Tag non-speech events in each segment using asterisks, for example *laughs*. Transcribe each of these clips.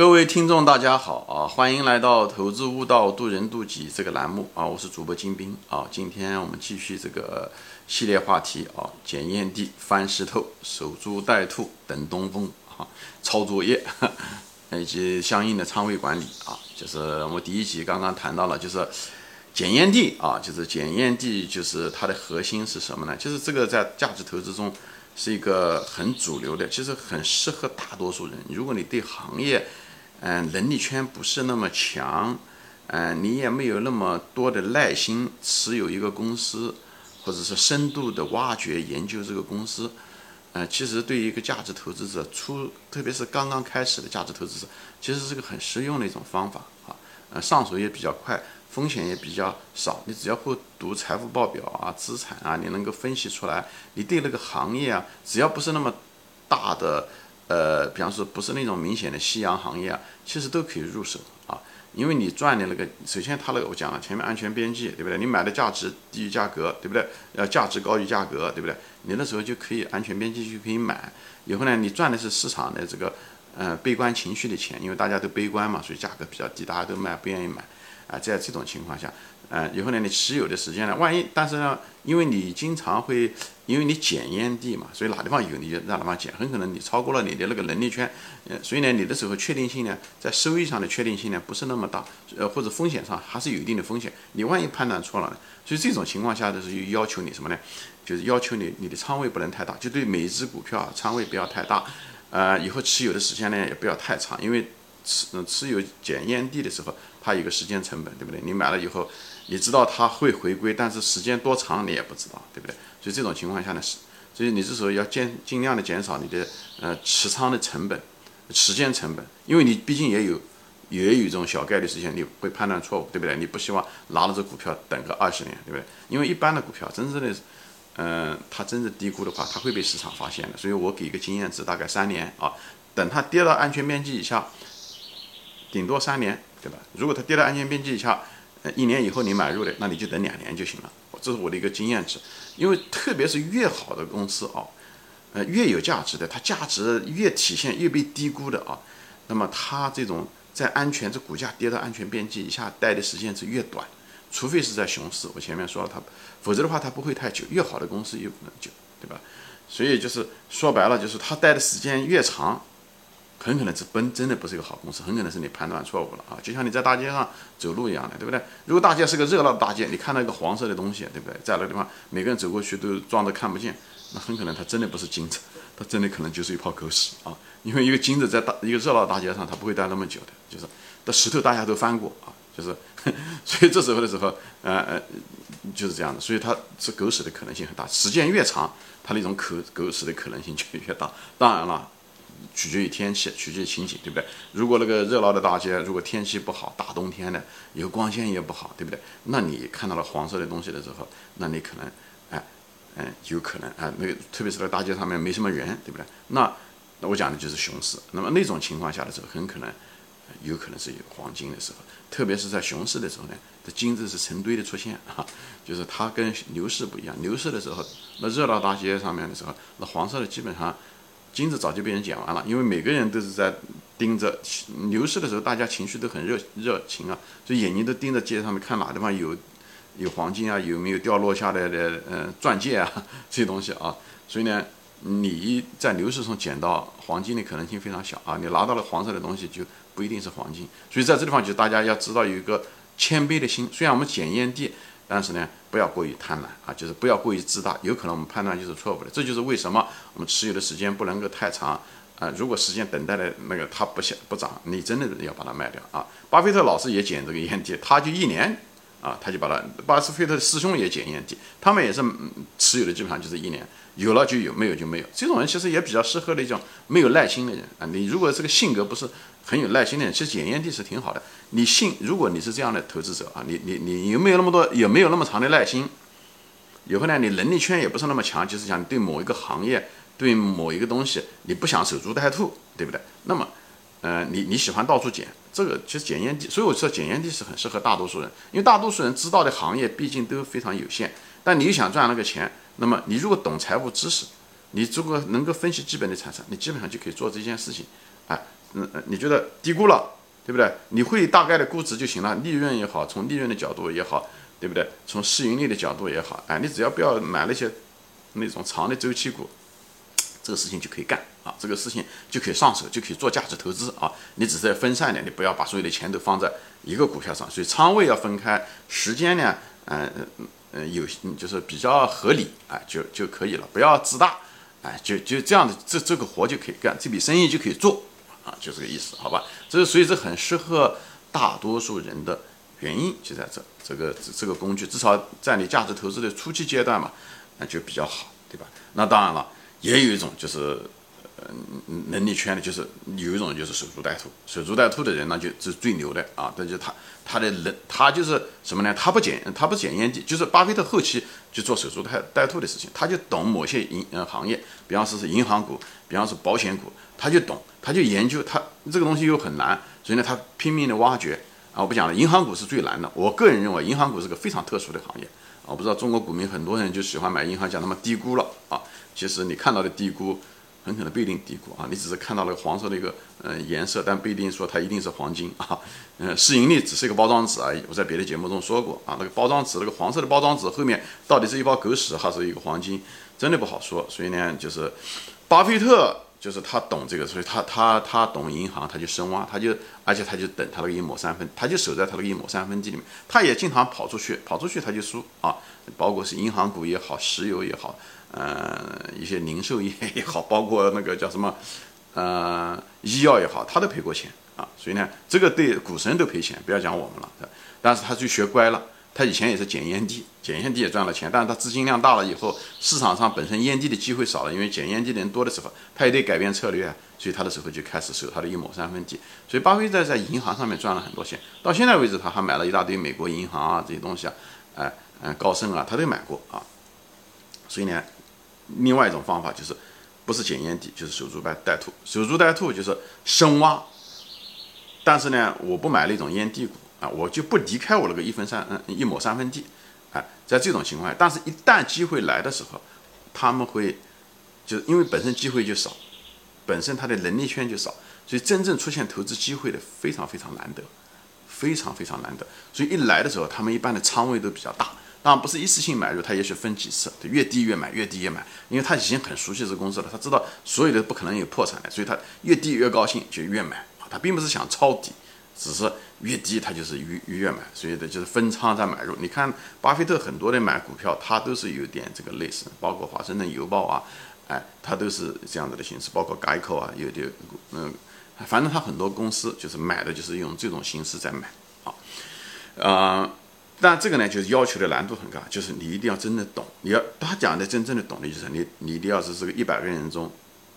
各位听众，大家好啊！欢迎来到《投资悟道，渡人渡己》这个栏目啊！我是主播金兵啊！今天我们继续这个系列话题啊：检验地、翻石头、守株待兔、等东风啊！抄作业 *laughs* 以及相应的仓位管理啊！就是我们第一集刚刚谈到了，就是检验地啊，就是检验地，就是它的核心是什么呢？就是这个在价值投资中是一个很主流的，其实很适合大多数人。如果你对行业，嗯，能力圈不是那么强，嗯，你也没有那么多的耐心持有一个公司，或者是深度的挖掘研究这个公司，呃，其实对于一个价值投资者，初特别是刚刚开始的价值投资者，其实是个很实用的一种方法啊，呃，上手也比较快，风险也比较少，你只要会读财务报表啊、资产啊，你能够分析出来，你对那个行业啊，只要不是那么大的。呃，比方说不是那种明显的夕阳行业啊，其实都可以入手啊，因为你赚的那个，首先它那个我讲了前面安全边际，对不对？你买的价值低于价格，对不对？要价值高于价格，对不对？你那时候就可以安全边际就可以买，以后呢，你赚的是市场的这个呃悲观情绪的钱，因为大家都悲观嘛，所以价格比较低，大家都卖，不愿意买啊，在这种情况下。嗯，以后呢，你持有的时间呢，万一，但是呢，因为你经常会，因为你检验地嘛，所以哪地方有你就让哪地方捡，很可能你超过了你的那个能力圈，呃，所以呢，你的时候确定性呢，在收益上的确定性呢不是那么大，呃，或者风险上还是有一定的风险，你万一判断错了呢，所以这种情况下的是要求你什么呢？就是要求你你的仓位不能太大，就对每一只股票仓位不要太大，呃，以后持有的时间呢也不要太长，因为持持有检验地的时候，它有个时间成本，对不对？你买了以后。你知道它会回归，但是时间多长你也不知道，对不对？所以这种情况下呢，是，所以你这时候要减尽量的减少你的呃持仓的成本、时间成本，因为你毕竟也有也有一种小概率事件，你会判断错误，对不对？你不希望拿了这股票等个二十年，对不对？因为一般的股票真正的，嗯，它真正低估的话，它会被市场发现的。所以我给一个经验值，大概三年啊，等它跌到安全边际以下，顶多三年，对吧？如果它跌到安全边际以下，一年以后你买入的，那你就等两年就行了。这是我的一个经验值，因为特别是越好的公司啊，呃，越有价值的，它价值越体现越被低估的啊，那么它这种在安全，这股价跌到安全边际以下待的时间是越短，除非是在熊市，我前面说了它，否则的话它不会太久。越好的公司越不能久，对吧？所以就是说白了，就是它待的时间越长。很可能是本真的不是一个好公司，很可能是你判断错误了啊！就像你在大街上走路一样的，对不对？如果大街是个热闹的大街，你看到一个黄色的东西，对不对？在那个地方，每个人走过去都装的看不见，那很可能它真的不是金子，它真的可能就是一泡狗屎啊！因为一个金子在大一个热闹的大街上，它不会待那么久的，就是那石头大家都翻过啊，就是，所以这时候的时候，呃呃，就是这样的，所以它是狗屎的可能性很大，时间越长，它那种可狗屎的可能性就越大。当然了。取决于天气，取决于情景，对不对？如果那个热闹的大街，如果天气不好，大冬天的，以后光线也不好，对不对？那你看到了黄色的东西的时候，那你可能，哎，嗯，有可能啊，那个特别是在大街上面没什么人，对不对？那那我讲的就是熊市。那么那种情况下的时候，很可能有可能是有黄金的时候，特别是在熊市的时候呢，这金子是成堆的出现啊，就是它跟牛市不一样。牛市的时候，那热闹大街上面的时候，那黄色的基本上。金子早就被人捡完了，因为每个人都是在盯着牛市的时候，大家情绪都很热热情啊，所以眼睛都盯着街上面看哪地方有有黄金啊，有没有掉落下来的嗯钻戒啊 *laughs* 这些东西啊，所以呢，你在牛市中捡到黄金的可能性非常小啊，你拿到了黄色的东西就不一定是黄金，所以在这地方就大家要知道有一个谦卑的心，虽然我们检验地。但是呢，不要过于贪婪啊，就是不要过于自大，有可能我们判断就是错误的。这就是为什么我们持有的时间不能够太长啊。如果时间等待的那个它不下不涨，你真的要把它卖掉啊。巴菲特老师也捡这个烟蒂，他就一年啊，他就把它。巴菲特的师兄也捡烟蒂，他们也是持有的基本上就是一年，有了就有，没有就没有。这种人其实也比较适合那种没有耐心的人啊。你如果这个性格不是。很有耐心的人，其实检验地是挺好的。你信，如果你是这样的投资者啊，你你你有没有那么多，有没有那么长的耐心？以后呢，你能力圈也不是那么强，就是讲对某一个行业，对某一个东西，你不想守株待兔，对不对？那么，呃，你你喜欢到处捡，这个其实检验地，所以我说检验地是很适合大多数人，因为大多数人知道的行业毕竟都非常有限。但你想赚那个钱，那么你如果懂财务知识，你如果能够分析基本的产生，你基本上就可以做这件事情，啊。嗯嗯，你觉得低估了，对不对？你会大概的估值就行了，利润也好，从利润的角度也好，对不对？从市盈率的角度也好，哎，你只要不要买那些那种长的周期股，这个事情就可以干啊，这个事情就可以上手，就可以做价值投资啊。你只是要分散点，你不要把所有的钱都放在一个股票上，所以仓位要分开，时间呢，嗯嗯嗯，有就是比较合理啊，就就可以了，不要自大。哎，就就这样的，这这个活就可以干，这笔生意就可以做，啊，就这个意思，好吧？这所以这很适合大多数人的原因就在这，这个这个工具至少在你价值投资的初期阶段嘛，那就比较好，对吧？那当然了，也有一种就是。嗯，能力圈的，就是有一种就是守株待兔，守株待兔的人呢，就是最牛的啊。但就他他的人，他就是什么呢？他不捡，他不捡烟蒂，就是巴菲特后期就做守株待待兔的事情，他就懂某些银呃行业，比方说是银行股，比方说保险股，他就懂，他就研究，他这个东西又很难，所以呢，他拼命的挖掘啊。我不讲了，银行股是最难的。我个人认为，银行股是个非常特殊的行业啊。我不知道中国股民很多人就喜欢买银行，讲他们低估了啊。其实你看到的低估。很可能不一定低估啊，你只是看到了黄色的一个呃颜色，但不一定说它一定是黄金啊。嗯，*laughs* 市盈率只是一个包装纸而已。我在别的节目中说过啊，那个包装纸，那个黄色的包装纸后面到底是一包狗屎还是一个黄金，真的不好说。所以呢，就是巴菲特就是他懂这个，*laughs* 所以他他他懂银行，他就深挖，他就而且他就等他那个一亩三分，他就守在他那个一亩三分地里面，他也经常跑出去，跑出去他就输啊，包括是银行股也好，石油也好。呃，一些零售业也好，包括那个叫什么，呃，医药也好，他都赔过钱啊。所以呢，这个对股神都赔钱，不要讲我们了。但是他就学乖了，他以前也是捡烟蒂，捡烟蒂也赚了钱。但是他资金量大了以后，市场上本身烟蒂的机会少了，因为捡烟蒂的人多的时候，他也得改变策略啊。所以他的时候就开始守他的一亩三分地。所以巴菲特在银行上面赚了很多钱，到现在为止他还买了一大堆美国银行啊这些东西啊，哎，嗯，高盛啊，他都买过啊。所以呢。另外一种方法就是，不是捡烟蒂，就是守株待待兔。守株待兔就是深挖，但是呢，我不买那种烟蒂股啊，我就不离开我那个一分三嗯一亩三分地，哎，在这种情况下，但是一旦机会来的时候，他们会，就是因为本身机会就少，本身他的能力圈就少，所以真正出现投资机会的非常非常难得，非常非常难得。所以一来的时候，他们一般的仓位都比较大。当然不是一次性买入，他也许分几次，越低越买，越低越买，因为他已经很熟悉这个公司了，他知道所有的不可能有破产的，所以他越低越高兴就越买啊，他并不是想抄底，只是越低他就是越越买，所以的就是分仓再买入。你看巴菲特很多的买股票，他都是有点这个类似，包括华盛顿邮报啊，哎，他都是这样子的形式，包括改口啊，有的嗯，反正他很多公司就是买的就是用这种形式在买啊，啊。但这个呢，就是要求的难度很高，就是你一定要真的懂。你要他讲的真正的懂的就是你，你一定要是这个一百个人中，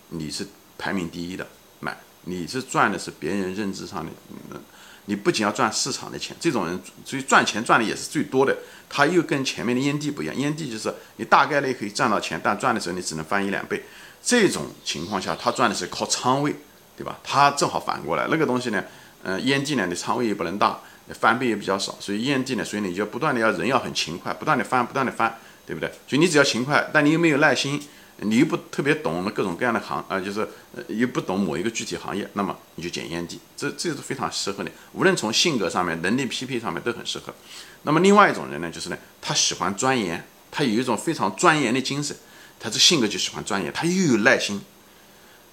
你是排名第一的买，你是赚的是别人认知上的，嗯，你不仅要赚市场的钱，这种人所以赚钱赚的也是最多的。他又跟前面的烟蒂不一样，烟蒂就是你大概率可以赚到钱，但赚的时候你只能翻一两倍。这种情况下，他赚的是靠仓位，对吧？他正好反过来，那个东西呢，嗯，烟蒂呢，你仓位也不能大。翻倍也比较少，所以验地呢，所以你就不断的要人要很勤快，不断的翻，不断的翻，对不对？所以你只要勤快，但你又没有耐心，你又不特别懂各种各样的行啊，就是又不懂某一个具体行业，那么你就捡烟蒂，这这是非常适合你，无论从性格上面、能力匹配上面都很适合。那么另外一种人呢，就是呢，他喜欢钻研，他有一种非常钻研的精神，他这性格就喜欢钻研，他又有耐心，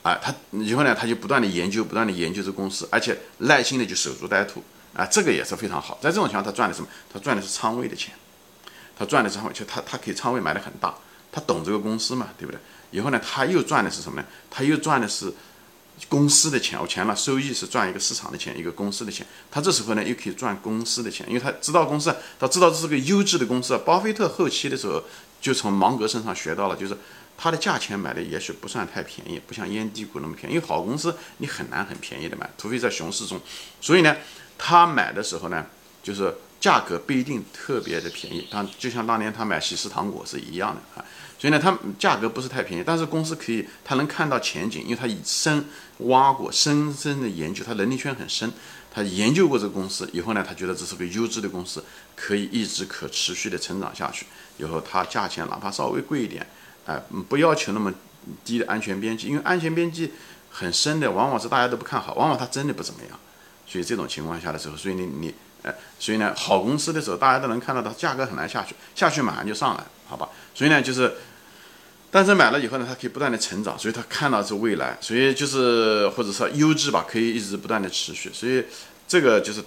啊，他以后呢，他就不断的研究，不断的研究这公司，而且耐心的就守株待兔。啊，这个也是非常好。在这种情况，他赚的什么？他赚的是仓位的钱，他赚的仓位，就他他可以仓位买的很大，他懂这个公司嘛，对不对？以后呢，他又赚的是什么呢？他又赚的是公司的钱。我钱了，收益是赚一个市场的钱，一个公司的钱。他这时候呢，又可以赚公司的钱，因为他知道公司，他知道这是个优质的公司。巴菲特后期的时候，就从芒格身上学到了，就是他的价钱买的也许不算太便宜，不像烟蒂股那么便宜。因为好公司你很难很便宜的买，除非在熊市中。所以呢。他买的时候呢，就是价格不一定特别的便宜，当就像当年他买喜事糖果是一样的啊，所以呢，他价格不是太便宜，但是公司可以，他能看到前景，因为他以深挖过，深深的研究，他能力圈很深，他研究过这个公司以后呢，他觉得这是个优质的公司，可以一直可持续的成长下去，以后他价钱哪怕稍微贵一点，哎，不要求那么低的安全边际，因为安全边际。很深的，往往是大家都不看好，往往它真的不怎么样。所以这种情况下的时候，所以你你，呃，所以呢，好公司的时候，大家都能看到它价格很难下去，下去马上就上来，好吧？所以呢，就是，但是买了以后呢，它可以不断的成长，所以它看到是未来，所以就是或者说优质吧，可以一直不断的持续，所以这个就是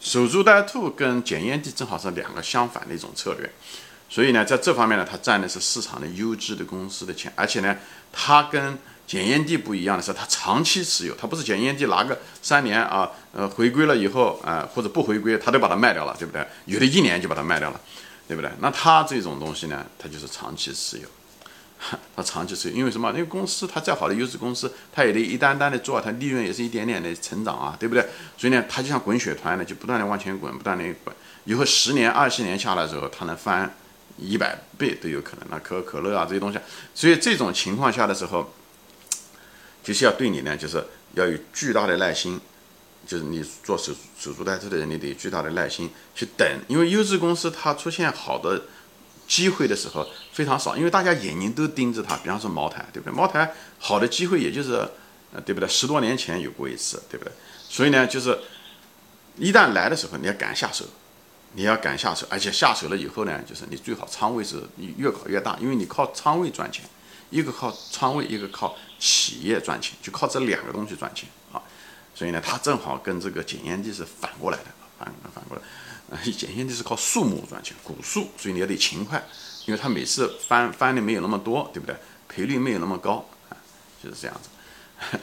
守株待兔跟检验地正好是两个相反的一种策略。所以呢，在这方面呢，它占的是市场的优质的公司的钱，而且呢，它跟检验地不一样的是，它长期持有，它不是检验地拿个三年啊，呃，回归了以后啊，或者不回归，它都把它卖掉了，对不对？有的一年就把它卖掉了，对不对？那它这种东西呢，它就是长期持有，*laughs* 它长期持有，因为什么？因为公司它再好的优质公司，它也得一单单的做，它利润也是一点点的成长啊，对不对？所以呢，它就像滚雪团的，就不断的往前滚，不断的滚，以后十年、二十年下来之后，它能翻。一百倍都有可能，那可口可乐啊这些东西，所以这种情况下的时候，就是要对你呢，就是要有巨大的耐心，就是你做守守株待兔的人，你得有巨大的耐心去等，因为优质公司它出现好的机会的时候非常少，因为大家眼睛都盯着它，比方说茅台，对不对？茅台好的机会也就是，呃，对不对？十多年前有过一次，对不对？所以呢，就是一旦来的时候，你要敢下手。你要敢下手，而且下手了以后呢，就是你最好仓位是越搞越大，因为你靠仓位赚钱，一个靠仓位，一个靠企业赚钱，就靠这两个东西赚钱啊。所以呢，它正好跟这个检验地是反过来的，反反过来。呃，检验地是靠数目赚钱，股数，所以你要得勤快，因为它每次翻翻的没有那么多，对不对？赔率没有那么高啊，就是这样子。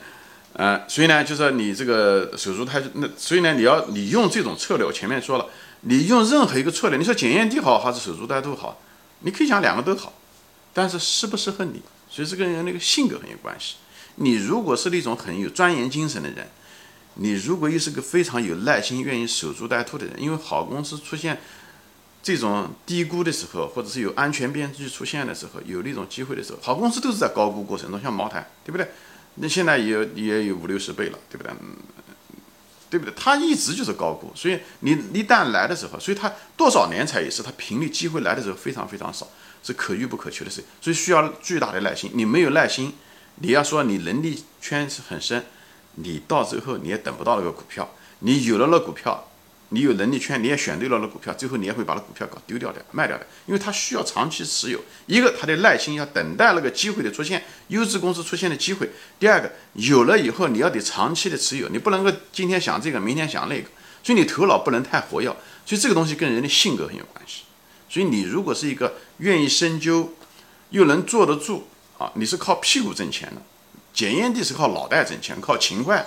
呃，所以呢，就是你这个守株待，那所以呢，你要你用这种策略，我前面说了。你用任何一个策略，你说检验地好还是守株待兔好？你可以讲两个都好，但是适不适合你，所以这跟人那个性格很有关系。你如果是那种很有钻研精神的人，你如果又是个非常有耐心、愿意守株待兔的人，因为好公司出现这种低估的时候，或者是有安全边际出现的时候，有那种机会的时候，好公司都是在高估过程中，像茅台，对不对？那现在也也有五六十倍了，对不对？嗯对不对？它一直就是高估，所以你一旦来的时候，所以它多少年才一次，它频率机会来的时候非常非常少，是可遇不可求的事，所以需要巨大的耐心。你没有耐心，你要说你能力圈是很深，你到最后你也等不到那个股票。你有了那股票。你有能力圈，你也选对了那股票，最后你也会把那股票搞丢掉的、卖掉的，因为它需要长期持有。一个，它的耐心要等待那个机会的出现，优质公司出现的机会；第二个，有了以后你要得长期的持有，你不能够今天想这个，明天想那个，所以你头脑不能太活跃。所以这个东西跟人的性格很有关系。所以你如果是一个愿意深究，又能坐得住啊，你是靠屁股挣钱的，检验地是靠脑袋挣钱，靠勤快。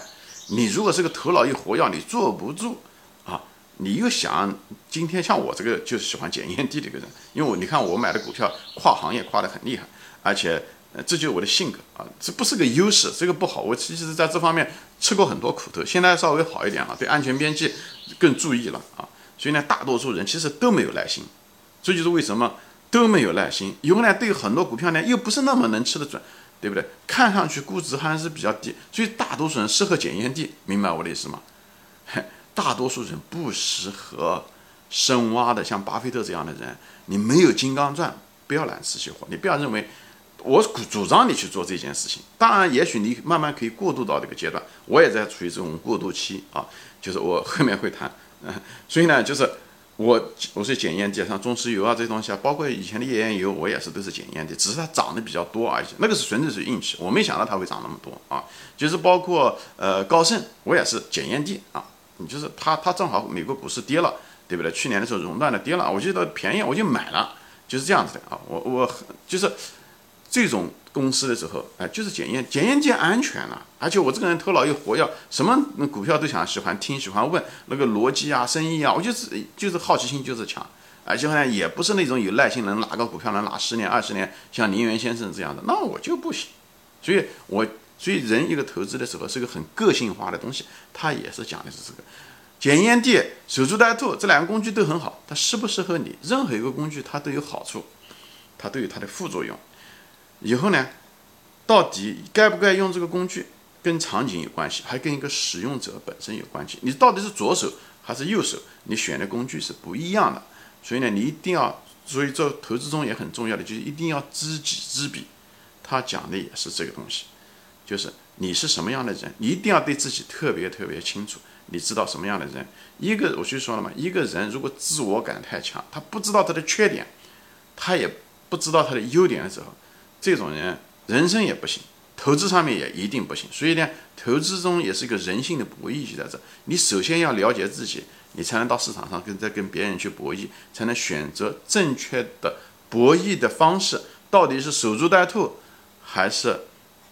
你如果是个头脑一活跃，你坐不住啊。你又想今天像我这个就是喜欢检验地的一个人，因为我你看我买的股票跨行业跨得很厉害，而且呃这就是我的性格啊，这不是个优势，这个不好。我其实在这方面吃过很多苦头，现在稍微好一点了，对安全边际更注意了啊。所以呢，大多数人其实都没有耐心，这就是为什么都没有耐心。有呢，对很多股票呢又不是那么能吃得准，对不对？看上去估值还是比较低，所以大多数人适合检验地，明白我的意思吗？*laughs* 大多数人不适合深挖的，像巴菲特这样的人，你没有金刚钻，不要揽瓷器活。你不要认为我主张你去做这件事情。当然，也许你慢慢可以过渡到这个阶段。我也在处于这种过渡期啊，就是我后面会谈。嗯，*laughs* 所以呢，就是我我是检验地，像中石油啊这些东西啊，包括以前的页岩油，我也是都是检验的，只是它涨得比较多而已。那个是纯粹是运气，我没想到它会涨那么多啊。就是包括呃高盛，我也是检验地啊。你就是它，它正好美国股市跌了，对不对？去年的时候熔断了，跌了，我觉得便宜，我就买了，就是这样子的啊。我我就是这种公司的时候，哎，就是检验检验界安全了，而且我这个人头脑又活跃，什么股票都想喜欢听，喜欢问那个逻辑啊、生意啊，我就是就是好奇心就是强，而且呢也不是那种有耐心能拿个股票能拿十年二十年，像宁远先生这样的，那我就不行，所以我。所以人一个投资的时候是个很个性化的东西，它也是讲的是这个检验地、守株待兔这两个工具都很好，它适不适合你？任何一个工具它都有好处，它都有它的副作用。以后呢，到底该不该用这个工具，跟场景有关系，还跟一个使用者本身有关系。你到底是左手还是右手，你选的工具是不一样的。所以呢，你一定要，所以这投资中也很重要的就是一定要知己知彼。他讲的也是这个东西。就是你是什么样的人，你一定要对自己特别特别清楚。你知道什么样的人？一个我就说了嘛，一个人如果自我感太强，他不知道他的缺点，他也不知道他的优点的时候，这种人人生也不行，投资上面也一定不行。所以呢，投资中也是一个人性的博弈就在这。你首先要了解自己，你才能到市场上跟再跟别人去博弈，才能选择正确的博弈的方式，到底是守株待兔，还是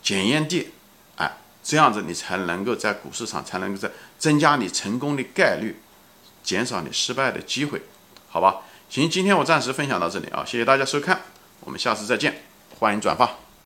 检验地？哎这样子你才能够在股市上才能够在增加你成功的概率，减少你失败的机会，好吧？行，今天我暂时分享到这里啊，谢谢大家收看，我们下次再见，欢迎转发。